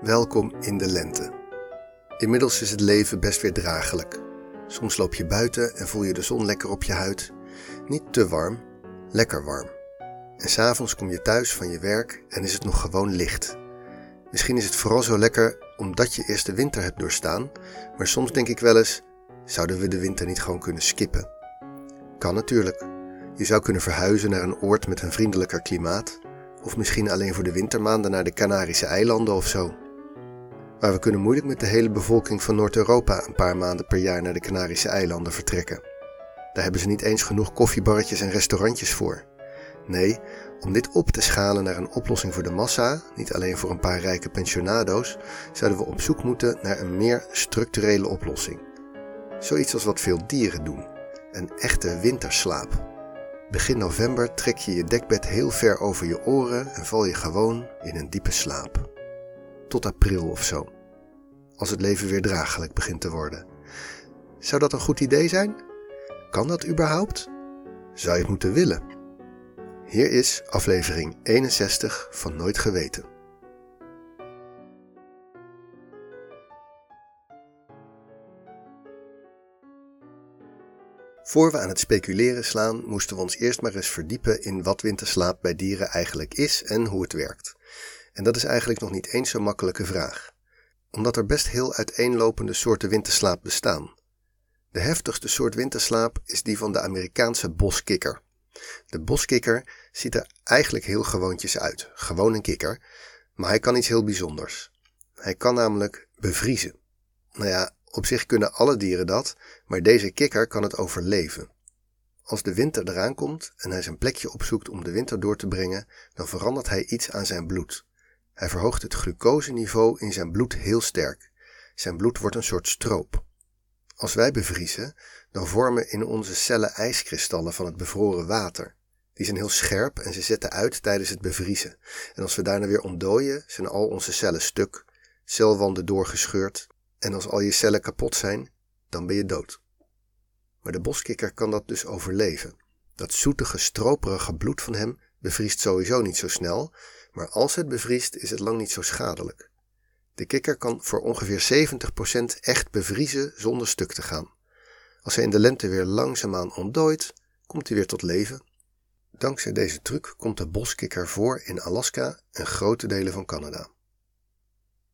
Welkom in de lente. Inmiddels is het leven best weer draaglijk. Soms loop je buiten en voel je de zon lekker op je huid. Niet te warm, lekker warm. En s'avonds kom je thuis van je werk en is het nog gewoon licht. Misschien is het vooral zo lekker omdat je eerst de winter hebt doorstaan, maar soms denk ik wel eens: zouden we de winter niet gewoon kunnen skippen? Kan natuurlijk. Je zou kunnen verhuizen naar een oord met een vriendelijker klimaat, of misschien alleen voor de wintermaanden naar de Canarische eilanden of zo. Maar we kunnen moeilijk met de hele bevolking van Noord-Europa een paar maanden per jaar naar de Canarische eilanden vertrekken. Daar hebben ze niet eens genoeg koffiebarretjes en restaurantjes voor. Nee, om dit op te schalen naar een oplossing voor de massa, niet alleen voor een paar rijke pensionado's, zouden we op zoek moeten naar een meer structurele oplossing. Zoiets als wat veel dieren doen: een echte winterslaap. Begin november trek je je dekbed heel ver over je oren en val je gewoon in een diepe slaap tot april of zo. Als het leven weer draaglijk begint te worden. Zou dat een goed idee zijn? Kan dat überhaupt? Zou je het moeten willen? Hier is aflevering 61 van Nooit Geweten. Voor we aan het speculeren slaan, moesten we ons eerst maar eens verdiepen in wat winterslaap bij dieren eigenlijk is en hoe het werkt. En dat is eigenlijk nog niet eens zo'n makkelijke vraag, omdat er best heel uiteenlopende soorten winterslaap bestaan. De heftigste soort winterslaap is die van de Amerikaanse boskikker. De boskikker ziet er eigenlijk heel gewoontjes uit, gewoon een kikker, maar hij kan iets heel bijzonders. Hij kan namelijk bevriezen. Nou ja, op zich kunnen alle dieren dat, maar deze kikker kan het overleven. Als de winter eraan komt en hij zijn plekje opzoekt om de winter door te brengen, dan verandert hij iets aan zijn bloed. Hij verhoogt het glucoseniveau in zijn bloed heel sterk. Zijn bloed wordt een soort stroop. Als wij bevriezen, dan vormen in onze cellen ijskristallen van het bevroren water. Die zijn heel scherp en ze zetten uit tijdens het bevriezen. En als we daarna weer ontdooien, zijn al onze cellen stuk, celwanden doorgescheurd. En als al je cellen kapot zijn, dan ben je dood. Maar de boskikker kan dat dus overleven. Dat zoetige, stroperige bloed van hem bevriest sowieso niet zo snel, maar als het bevriest is het lang niet zo schadelijk. De kikker kan voor ongeveer 70% echt bevriezen zonder stuk te gaan. Als hij in de lente weer langzaamaan ontdooit, komt hij weer tot leven. Dankzij deze truc komt de boskikker voor in Alaska en grote delen van Canada.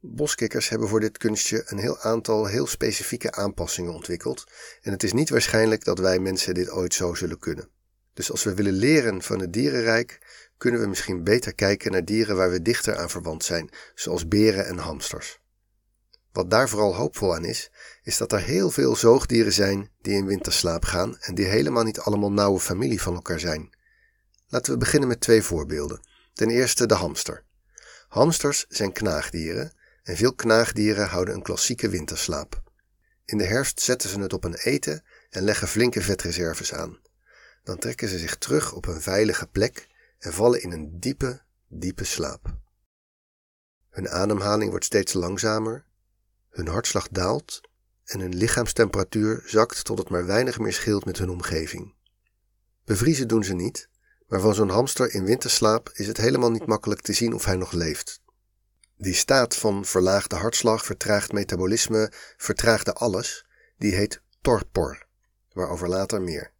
Boskikkers hebben voor dit kunstje een heel aantal heel specifieke aanpassingen ontwikkeld en het is niet waarschijnlijk dat wij mensen dit ooit zo zullen kunnen. Dus als we willen leren van het dierenrijk, kunnen we misschien beter kijken naar dieren waar we dichter aan verwant zijn, zoals beren en hamsters. Wat daar vooral hoopvol aan is, is dat er heel veel zoogdieren zijn die in winterslaap gaan en die helemaal niet allemaal nauwe familie van elkaar zijn. Laten we beginnen met twee voorbeelden. Ten eerste de hamster. Hamsters zijn knaagdieren en veel knaagdieren houden een klassieke winterslaap. In de herfst zetten ze het op een eten en leggen flinke vetreserves aan. Dan trekken ze zich terug op een veilige plek en vallen in een diepe, diepe slaap. Hun ademhaling wordt steeds langzamer, hun hartslag daalt en hun lichaamstemperatuur zakt tot het maar weinig meer scheelt met hun omgeving. Bevriezen doen ze niet, maar van zo'n hamster in winterslaap is het helemaal niet makkelijk te zien of hij nog leeft. Die staat van verlaagde hartslag, vertraagd metabolisme, vertraagde alles, die heet torpor, waarover later meer.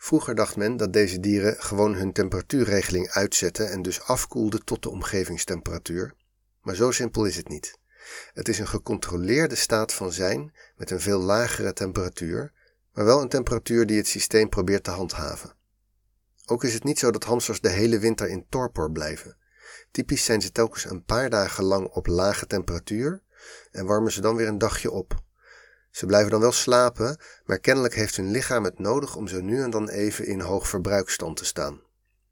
Vroeger dacht men dat deze dieren gewoon hun temperatuurregeling uitzetten en dus afkoelden tot de omgevingstemperatuur. Maar zo simpel is het niet. Het is een gecontroleerde staat van zijn met een veel lagere temperatuur, maar wel een temperatuur die het systeem probeert te handhaven. Ook is het niet zo dat hamsters de hele winter in torpor blijven. Typisch zijn ze telkens een paar dagen lang op lage temperatuur en warmen ze dan weer een dagje op. Ze blijven dan wel slapen, maar kennelijk heeft hun lichaam het nodig om zo nu en dan even in hoog verbruikstand te staan.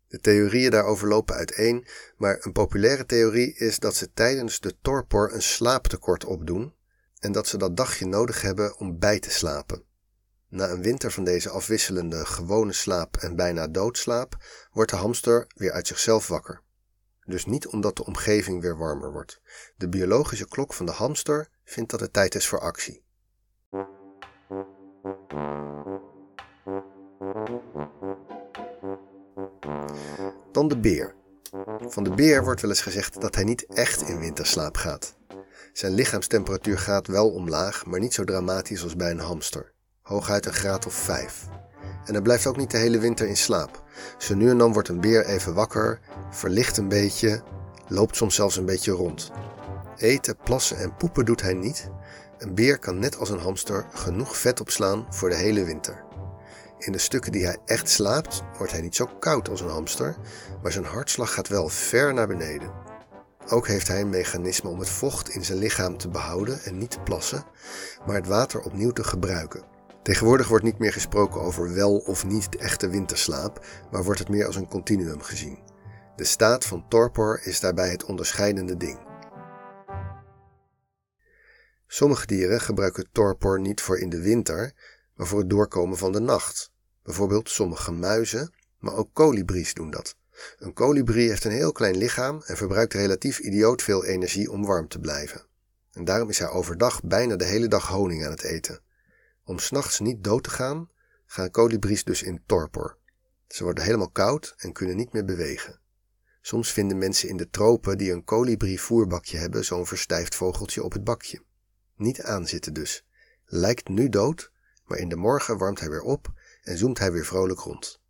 De theorieën daarover lopen uiteen, maar een populaire theorie is dat ze tijdens de torpor een slaaptekort opdoen en dat ze dat dagje nodig hebben om bij te slapen. Na een winter van deze afwisselende gewone slaap en bijna doodslaap wordt de hamster weer uit zichzelf wakker. Dus niet omdat de omgeving weer warmer wordt. De biologische klok van de hamster vindt dat het tijd is voor actie. Dan de beer. Van de beer wordt wel eens gezegd dat hij niet echt in winterslaap gaat. Zijn lichaamstemperatuur gaat wel omlaag, maar niet zo dramatisch als bij een hamster. Hooguit een graad of vijf. En hij blijft ook niet de hele winter in slaap. Zo nu en dan wordt een beer even wakker, verlicht een beetje, loopt soms zelfs een beetje rond. Eten, plassen en poepen doet hij niet. Een beer kan net als een hamster genoeg vet opslaan voor de hele winter. In de stukken die hij echt slaapt, wordt hij niet zo koud als een hamster, maar zijn hartslag gaat wel ver naar beneden. Ook heeft hij een mechanisme om het vocht in zijn lichaam te behouden en niet te plassen, maar het water opnieuw te gebruiken. Tegenwoordig wordt niet meer gesproken over wel of niet echte winterslaap, maar wordt het meer als een continuum gezien. De staat van torpor is daarbij het onderscheidende ding. Sommige dieren gebruiken torpor niet voor in de winter, maar voor het doorkomen van de nacht. Bijvoorbeeld sommige muizen, maar ook kolibries doen dat. Een kolibrie heeft een heel klein lichaam en verbruikt relatief idioot veel energie om warm te blijven. En daarom is hij overdag bijna de hele dag honing aan het eten. Om s'nachts niet dood te gaan, gaan kolibries dus in torpor. Ze worden helemaal koud en kunnen niet meer bewegen. Soms vinden mensen in de tropen die een kolibrie voerbakje hebben zo'n verstijfd vogeltje op het bakje. Niet aanzitten dus. Lijkt nu dood, maar in de morgen warmt hij weer op en zoemt hij weer vrolijk rond.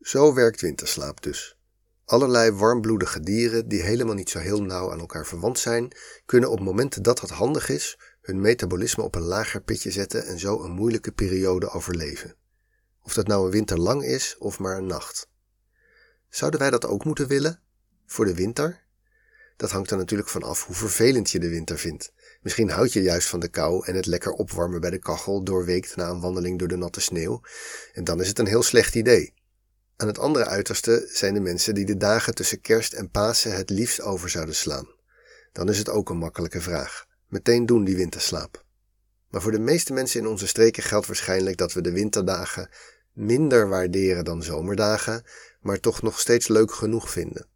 Zo werkt winterslaap dus. Allerlei warmbloedige dieren die helemaal niet zo heel nauw aan elkaar verwant zijn, kunnen op momenten dat het handig is hun metabolisme op een lager pitje zetten en zo een moeilijke periode overleven. Of dat nou een winter lang is of maar een nacht. Zouden wij dat ook moeten willen? Voor de winter? Dat hangt er natuurlijk van af hoe vervelend je de winter vindt. Misschien houd je juist van de kou en het lekker opwarmen bij de kachel doorweekt na een wandeling door de natte sneeuw. En dan is het een heel slecht idee. Aan het andere uiterste zijn de mensen die de dagen tussen kerst en Pasen het liefst over zouden slaan. Dan is het ook een makkelijke vraag. Meteen doen die winterslaap. Maar voor de meeste mensen in onze streken geldt waarschijnlijk dat we de winterdagen minder waarderen dan zomerdagen, maar toch nog steeds leuk genoeg vinden.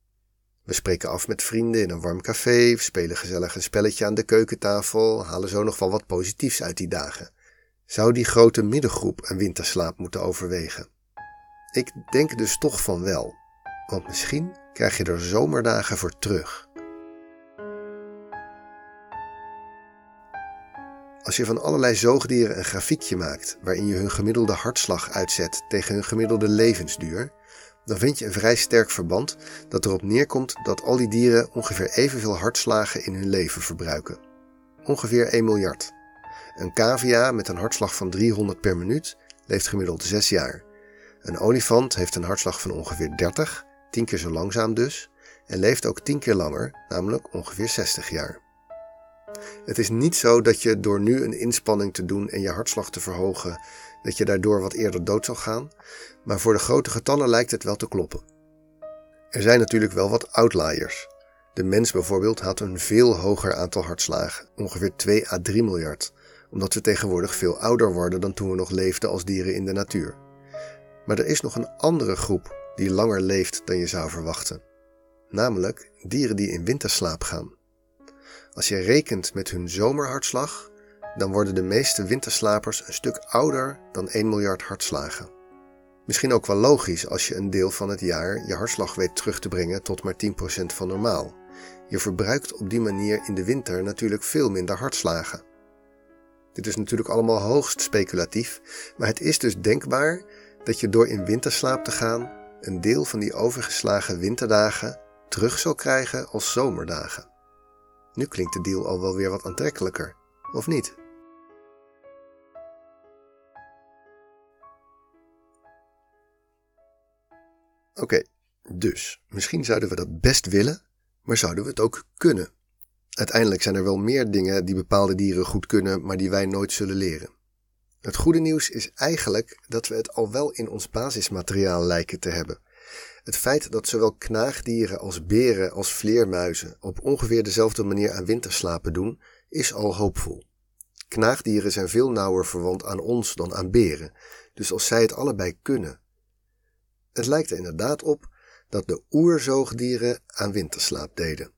We spreken af met vrienden in een warm café, spelen gezellig een spelletje aan de keukentafel, halen zo nog wel wat positiefs uit die dagen. Zou die grote middengroep een winterslaap moeten overwegen? Ik denk dus toch van wel, want misschien krijg je er zomerdagen voor terug. Als je van allerlei zoogdieren een grafiekje maakt waarin je hun gemiddelde hartslag uitzet tegen hun gemiddelde levensduur, dan vind je een vrij sterk verband dat erop neerkomt dat al die dieren ongeveer evenveel hartslagen in hun leven verbruiken. Ongeveer 1 miljard. Een cavia met een hartslag van 300 per minuut leeft gemiddeld 6 jaar. Een olifant heeft een hartslag van ongeveer 30, 10 keer zo langzaam dus, en leeft ook 10 keer langer, namelijk ongeveer 60 jaar. Het is niet zo dat je door nu een inspanning te doen en je hartslag te verhogen, dat je daardoor wat eerder dood zal gaan, maar voor de grote getallen lijkt het wel te kloppen. Er zijn natuurlijk wel wat outliers. De mens bijvoorbeeld had een veel hoger aantal hartslagen, ongeveer 2 à 3 miljard, omdat we tegenwoordig veel ouder worden dan toen we nog leefden als dieren in de natuur. Maar er is nog een andere groep die langer leeft dan je zou verwachten, namelijk dieren die in winterslaap gaan. Als je rekent met hun zomerhartslag, dan worden de meeste winterslapers een stuk ouder dan 1 miljard hartslagen. Misschien ook wel logisch als je een deel van het jaar je hartslag weet terug te brengen tot maar 10% van normaal. Je verbruikt op die manier in de winter natuurlijk veel minder hartslagen. Dit is natuurlijk allemaal hoogst speculatief, maar het is dus denkbaar dat je door in winterslaap te gaan een deel van die overgeslagen winterdagen terug zal krijgen als zomerdagen. Nu klinkt de deal al wel weer wat aantrekkelijker, of niet? Oké, dus misschien zouden we dat best willen, maar zouden we het ook kunnen? Uiteindelijk zijn er wel meer dingen die bepaalde dieren goed kunnen, maar die wij nooit zullen leren. Het goede nieuws is eigenlijk dat we het al wel in ons basismateriaal lijken te hebben. Het feit dat zowel knaagdieren als beren als vleermuizen op ongeveer dezelfde manier aan winterslapen doen, is al hoopvol. Knaagdieren zijn veel nauwer verwant aan ons dan aan beren, dus als zij het allebei kunnen. Het lijkt er inderdaad op dat de oerzoogdieren aan winterslaap deden.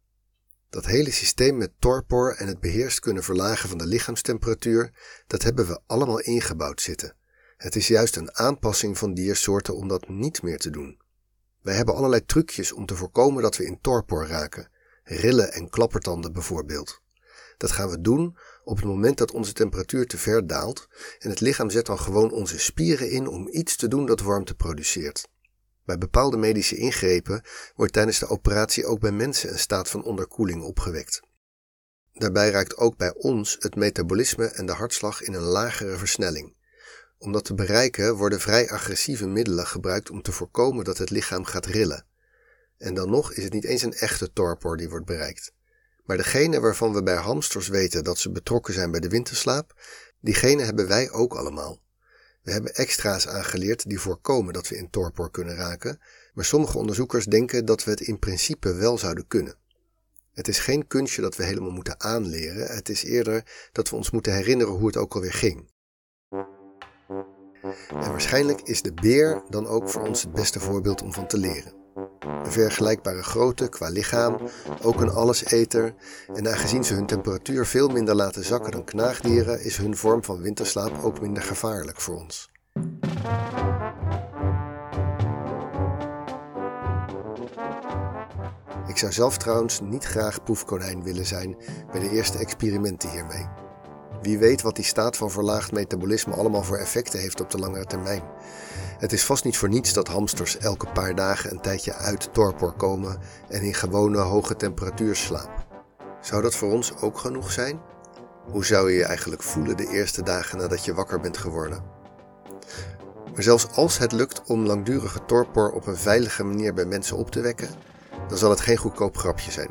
Dat hele systeem met torpor en het beheerst kunnen verlagen van de lichaamstemperatuur, dat hebben we allemaal ingebouwd zitten. Het is juist een aanpassing van diersoorten om dat niet meer te doen. Wij hebben allerlei trucjes om te voorkomen dat we in torpor raken. Rillen en klappertanden bijvoorbeeld. Dat gaan we doen op het moment dat onze temperatuur te ver daalt en het lichaam zet dan gewoon onze spieren in om iets te doen dat warmte produceert. Bij bepaalde medische ingrepen wordt tijdens de operatie ook bij mensen een staat van onderkoeling opgewekt. Daarbij raakt ook bij ons het metabolisme en de hartslag in een lagere versnelling. Om dat te bereiken worden vrij agressieve middelen gebruikt om te voorkomen dat het lichaam gaat rillen. En dan nog is het niet eens een echte torpor die wordt bereikt. Maar degene waarvan we bij hamsters weten dat ze betrokken zijn bij de winterslaap, diegene hebben wij ook allemaal. We hebben extra's aangeleerd die voorkomen dat we in torpor kunnen raken, maar sommige onderzoekers denken dat we het in principe wel zouden kunnen. Het is geen kunstje dat we helemaal moeten aanleren, het is eerder dat we ons moeten herinneren hoe het ook alweer ging. En waarschijnlijk is de beer dan ook voor ons het beste voorbeeld om van te leren. Een vergelijkbare grootte qua lichaam, ook een alleseter, en aangezien ze hun temperatuur veel minder laten zakken dan knaagdieren, is hun vorm van winterslaap ook minder gevaarlijk voor ons. Ik zou zelf trouwens niet graag proefkonijn willen zijn bij de eerste experimenten hiermee. Wie weet wat die staat van verlaagd metabolisme allemaal voor effecten heeft op de langere termijn. Het is vast niet voor niets dat hamsters elke paar dagen een tijdje uit torpor komen en in gewone hoge temperatuur slapen. Zou dat voor ons ook genoeg zijn? Hoe zou je je eigenlijk voelen de eerste dagen nadat je wakker bent geworden? Maar zelfs als het lukt om langdurige torpor op een veilige manier bij mensen op te wekken, dan zal het geen goedkoop grapje zijn.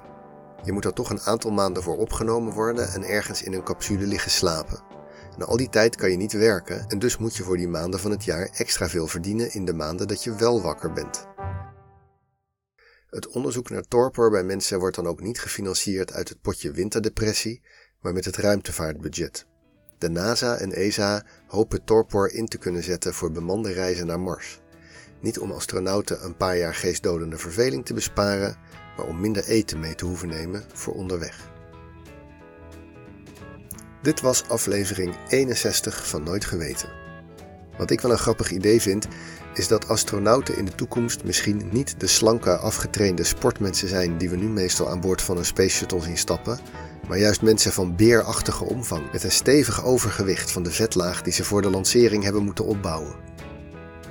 Je moet er toch een aantal maanden voor opgenomen worden en ergens in een capsule liggen slapen. Na al die tijd kan je niet werken en dus moet je voor die maanden van het jaar extra veel verdienen in de maanden dat je wel wakker bent. Het onderzoek naar torpor bij mensen wordt dan ook niet gefinancierd uit het potje winterdepressie, maar met het ruimtevaartbudget. De NASA en ESA hopen torpor in te kunnen zetten voor bemande reizen naar Mars. Niet om astronauten een paar jaar geestdodende verveling te besparen, maar om minder eten mee te hoeven nemen voor onderweg. Dit was aflevering 61 van Nooit Geweten. Wat ik wel een grappig idee vind, is dat astronauten in de toekomst misschien niet de slanke, afgetrainde sportmensen zijn die we nu meestal aan boord van een space shuttle zien stappen, maar juist mensen van beerachtige omvang met een stevig overgewicht van de vetlaag die ze voor de lancering hebben moeten opbouwen.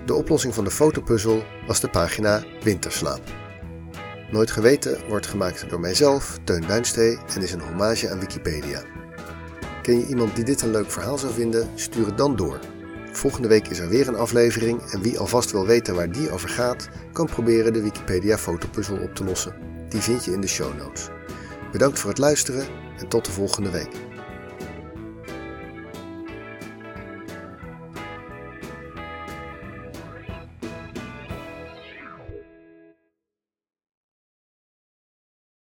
De oplossing van de fotopuzzel was de pagina Winterslaap. Nooit Geweten wordt gemaakt door mijzelf, Teun Buinstee en is een hommage aan Wikipedia. Ken je iemand die dit een leuk verhaal zou vinden? Stuur het dan door. Volgende week is er weer een aflevering en wie alvast wil weten waar die over gaat, kan proberen de Wikipedia fotopuzzel op te lossen. Die vind je in de show notes. Bedankt voor het luisteren en tot de volgende week.